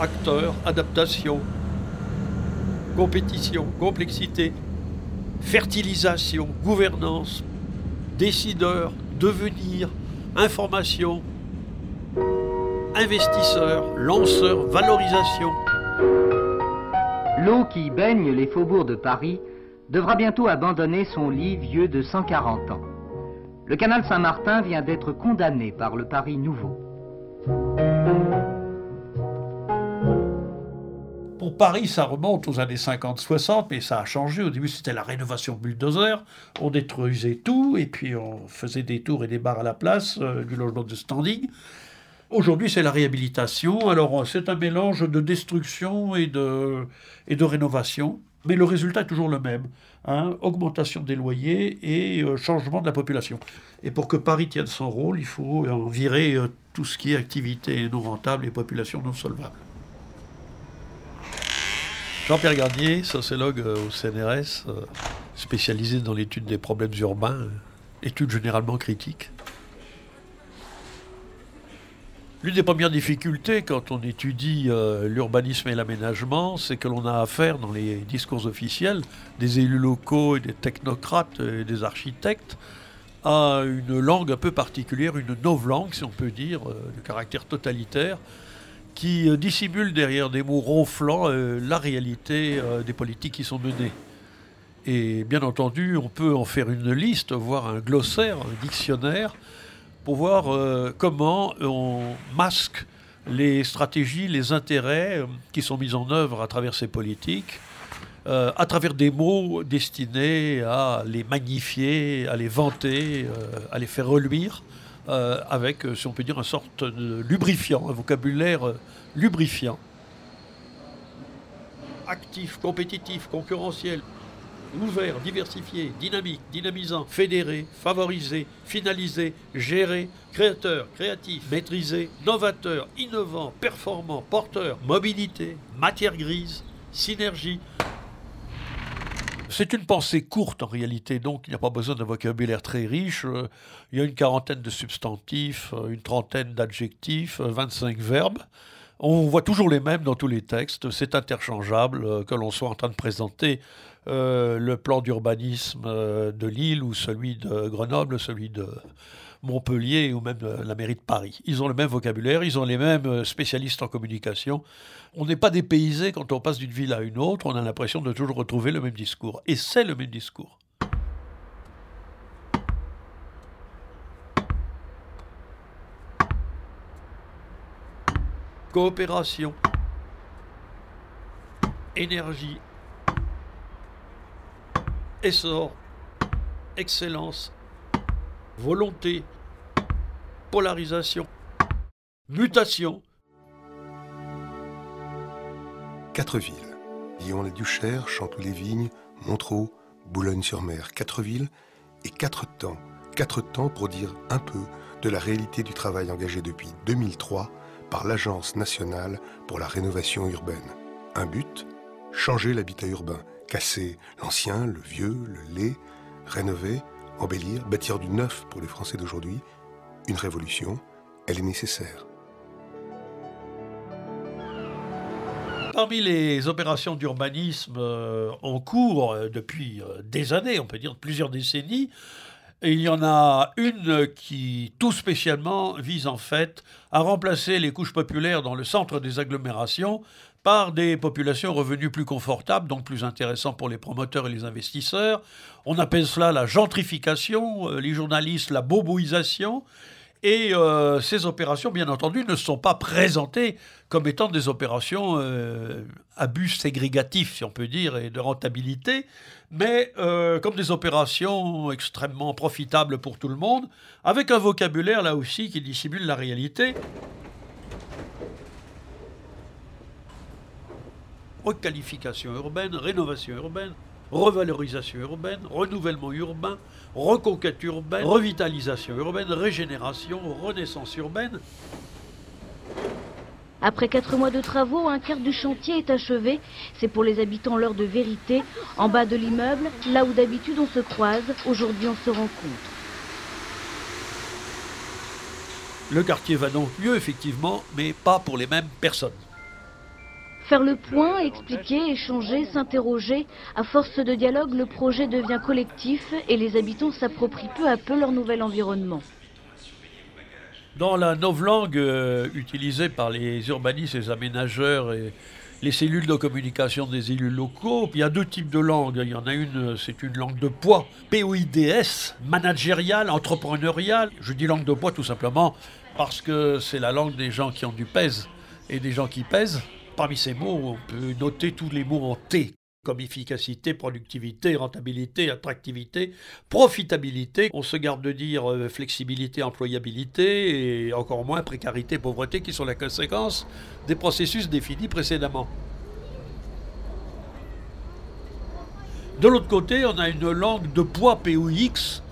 acteurs, adaptation, compétition, complexité, fertilisation, gouvernance, décideurs, devenir, information, investisseurs, lanceurs, valorisation. L'eau qui baigne les faubourgs de Paris devra bientôt abandonner son lit vieux de 140 ans. Le canal Saint-Martin vient d'être condamné par le Paris nouveau. Paris, ça remonte aux années 50-60, mais ça a changé. Au début, c'était la rénovation bulldozer. On détruisait tout, et puis on faisait des tours et des bars à la place, euh, du logement de standing. Aujourd'hui, c'est la réhabilitation. Alors, c'est un mélange de destruction et de, et de rénovation. Mais le résultat est toujours le même. Hein. augmentation des loyers et euh, changement de la population. Et pour que Paris tienne son rôle, il faut en virer euh, tout ce qui est activité non rentable et population non solvable. Jean-Pierre Garnier, sociologue euh, au CNRS, spécialisé dans l'étude des problèmes urbains, étude généralement critique. L'une des premières difficultés quand on étudie euh, l'urbanisme et l'aménagement, c'est que l'on a affaire dans les discours officiels des élus locaux et des technocrates et des architectes à une langue un peu particulière, une novlangue, si on peut dire, euh, de caractère totalitaire, qui euh, dissimule derrière des mots ronflants la réalité des politiques qui sont menées. Et bien entendu, on peut en faire une liste, voire un glossaire, un dictionnaire, pour voir euh, comment on masque les stratégies, les intérêts euh, qui sont mis en œuvre à travers ces politiques, euh, à travers des mots destinés à les magnifier, à les vanter, à les faire reluire, avec, si on peut dire, une sorte de lubrifiant, un vocabulaire lubrifiant. Actif, compétitif, concurrentiel, ouvert, diversifié, dynamique, dynamisant, fédéré, favorisé, finalisé, géré, créateur, créatif, maîtrisé, novateur, innovant, performant, porteur, mobilité, matière grise, synergie. C'est une pensée courte en réalité, donc il n'y a pas besoin d'un vocabulaire très riche. Euh, il y a une quarantaine de substantifs, euh, une trentaine d'adjectifs, 25 euh, verbes. On voit toujours les mêmes dans tous les textes, c'est interchangeable, que l'on soit en train de présenter le plan d'urbanisme de Lille ou celui de Grenoble, celui de Montpellier ou même la mairie de Paris. Ils ont le même vocabulaire, ils ont les mêmes euh, spécialistes en communication. On n'est pas dépaysé quand on passe d'une ville à une autre, on a l'impression de toujours retrouver le même discours. Et c'est le même discours. Coopération, énergie, essor, excellence, volonté, polarisation, mutation. Quatre villes. Lyon-les-Duchères, Chanteloup-les-Vignes, Montreux, Boulogne-sur-Mer. Quatre villes et quatre temps. Quatre temps pour dire un peu de la réalité du travail engagé depuis 2003 par l'Agence nationale pour la rénovation urbaine. Un but Changer l'habitat urbain casser l'ancien, le vieux, le laid, rénover, embellir, bâtir du neuf pour les Français d'aujourd'hui, une révolution, elle est nécessaire. Parmi les opérations d'urbanisme euh, en cours euh, depuis euh, des années, on peut dire plusieurs décennies, il y en a une qui, tout spécialement, vise en fait à remplacer les couches populaires dans le centre des agglomérations des populations revenues plus confortables, donc plus intéressant pour les promoteurs et les investisseurs. On appelle cela la gentrification, euh, les journalistes la boboisation. Et euh, ces opérations, bien entendu, ne sont pas présentées comme étant des opérations euh, abus ségrégatifs, si on peut dire, et de rentabilité, mais comme des opérations extrêmement profitables pour tout le monde, avec un vocabulaire là aussi qui dissimule la réalité. Requalification urbaine, rénovation urbaine, revalorisation urbaine, renouvellement urbain, reconquête urbaine, revitalisation urbaine, régénération, renaissance urbaine. Après quatre mois de travaux, un quart du chantier est achevé. C'est pour les habitants l'heure de vérité. En bas de l'immeuble, là où d'habitude on se croise, aujourd'hui on se rencontre. Le quartier va donc mieux, effectivement, mais pas pour les mêmes personnes. Faire le point, expliquer, échanger, s'interroger. À force de dialogue, le projet devient collectif et les habitants s'approprient peu à peu leur nouvel environnement. Dans la novlangue euh, utilisée par les urbanistes, les aménageurs et les cellules de communication des élus locaux, il y a deux types de langues. Il y en a une, c'est une langue de poids, POIDS, managériale, entrepreneuriale. Je dis langue de poids tout simplement parce que c'est la langue des gens qui ont du pèse et des gens qui pèsent. Parmi ces mots, on peut noter tous les mots en T, comme efficacité, productivité, rentabilité, attractivité, profitabilité. On se garde de dire euh, flexibilité, employabilité et encore moins précarité, pauvreté qui sont la conséquence des processus définis précédemment. De l'autre côté, on a une langue de poids POX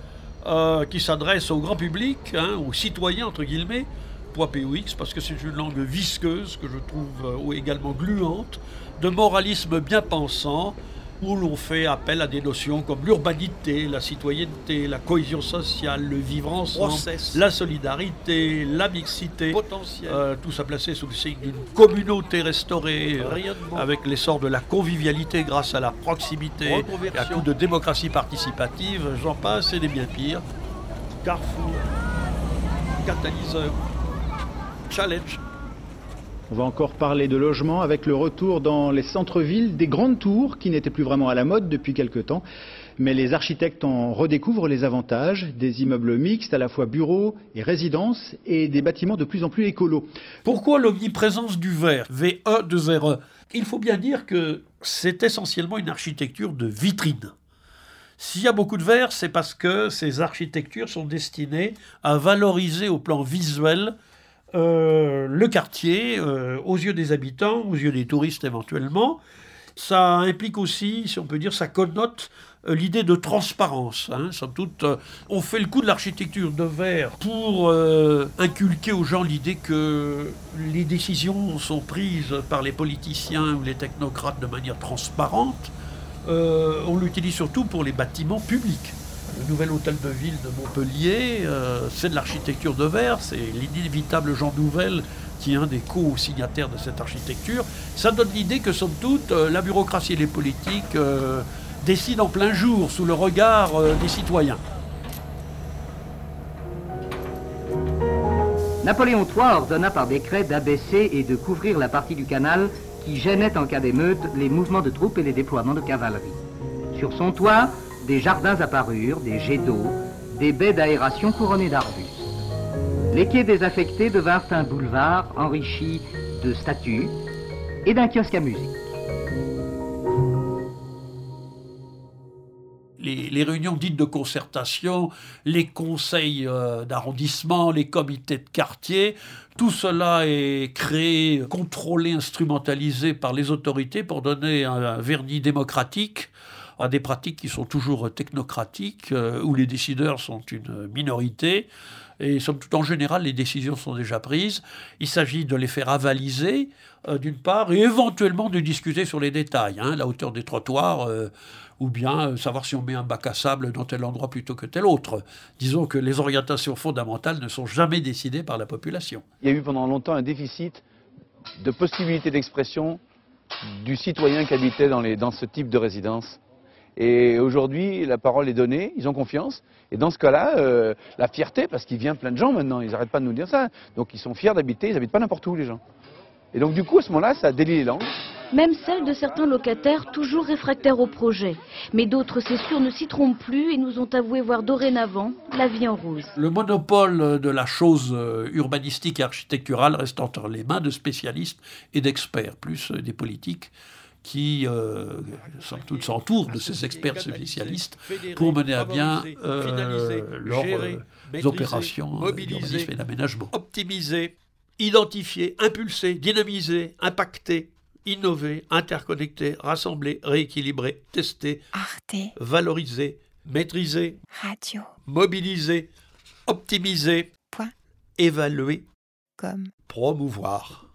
euh, qui s'adresse au grand public, hein, aux citoyens entre guillemets, poids POX parce que c'est une langue visqueuse que je trouve euh, également gluante, de moralisme bien pensant, où l'on fait appel à des notions comme l'urbanité, la citoyenneté, la cohésion sociale, le vivre ensemble, la solidarité, la mixité, euh, tout ça placé sous le signe d'une communauté restaurée, euh, avec l'essor de la convivialité grâce à la proximité, à coup de démocratie participative, j'en passe et des bien pires. Carrefour, catalyseur, challenge on va encore parler de logement avec le retour dans les centres-villes des grandes tours qui n'étaient plus vraiment à la mode depuis quelque temps. Mais les architectes en redécouvrent les avantages, des immeubles mixtes, à la fois bureaux et résidences, et des bâtiments de plus en plus écolos. Pourquoi l'omniprésence du verre VE de ZRE Il faut bien dire que c'est essentiellement une architecture de vitrine. S'il y a beaucoup de verre, c'est parce que ces architectures sont destinées à valoriser au plan visuel euh, le quartier euh, aux yeux des habitants, aux yeux des touristes éventuellement. Ça implique aussi, si on peut dire, ça connote euh, l'idée de transparence. Hein. toute, on fait le coup de l'architecture de verre pour inculquer aux gens l'idée que les décisions sont prises par les politiciens ou les technocrates de manière transparente. on l'utilise surtout pour les bâtiments publics le nouvel hôtel de ville de Montpellier, euh, c'est de l'architecture de verre, c'est l'inévitable Jean Nouvel qui est un des co-signataires de cette architecture. Ça donne l'idée que, somme toute, euh, la bureaucratie et les politiques euh, décident en plein jour, sous le regard des citoyens. Napoléon III ordonna par décret d'abaisser et de couvrir la partie du canal qui gênait en cas d'émeute les mouvements de troupes et les déploiements de cavalerie. Sur son toit, des jardins apparurent, des jets d'eau, des baies d'aération couronnées d'arbustes. Les quais désaffectés devinrent un boulevard enrichi de statues et d'un kiosque à musique. Les, réunions dites de concertation, les conseils euh, d'arrondissement, les comités de quartier, tout cela est créé, contrôlé, instrumentalisé par les autorités pour donner un vernis démocratique à des pratiques qui sont toujours technocratiques, euh, où les décideurs sont une minorité. Et somme toute, en général, les décisions sont déjà prises. Il s'agit de les faire avaliser, euh, d'une part, et éventuellement de discuter sur les détails, hein, la hauteur des trottoirs, euh, ou bien savoir si on met un bac à sable dans tel endroit plutôt que tel autre. Disons que les orientations fondamentales ne sont jamais décidées par la population. Il y a eu pendant longtemps un déficit de possibilités d'expression du citoyen qui habitait dans, les, dans ce type de résidence. Et aujourd'hui, la parole est donnée, ils ont confiance. Et dans ce cas-là, euh, la fierté, parce qu'il vient plein de gens maintenant, ils n'arrêtent pas de nous dire ça. Donc ils sont fiers d'habiter, ils n'habitent pas n'importe où, les gens. Et donc du coup, à ce moment-là, ça délie les langues. Même celle de certains locataires toujours réfractaires au projet. Mais d'autres, c'est sûr, ne s'y trompent plus et nous ont avoué voir dorénavant la vie en rose. Le monopole de la chose euh, urbanistique et architecturale reste entre les mains de spécialistes et d'experts, plus euh, des politiques qui, euh, s'entourent de ces experts spécialistes pour mener à bien euh, leurs euh, opérations d'urbanisme et d'aménagement. Optimiser, identifier, impulser, dynamiser, impacter, innover, interconnecter, rassembler, rééquilibrer, tester, valoriser, maîtriser, Radio. mobiliser, optimiser, Point. évaluer, comme promouvoir.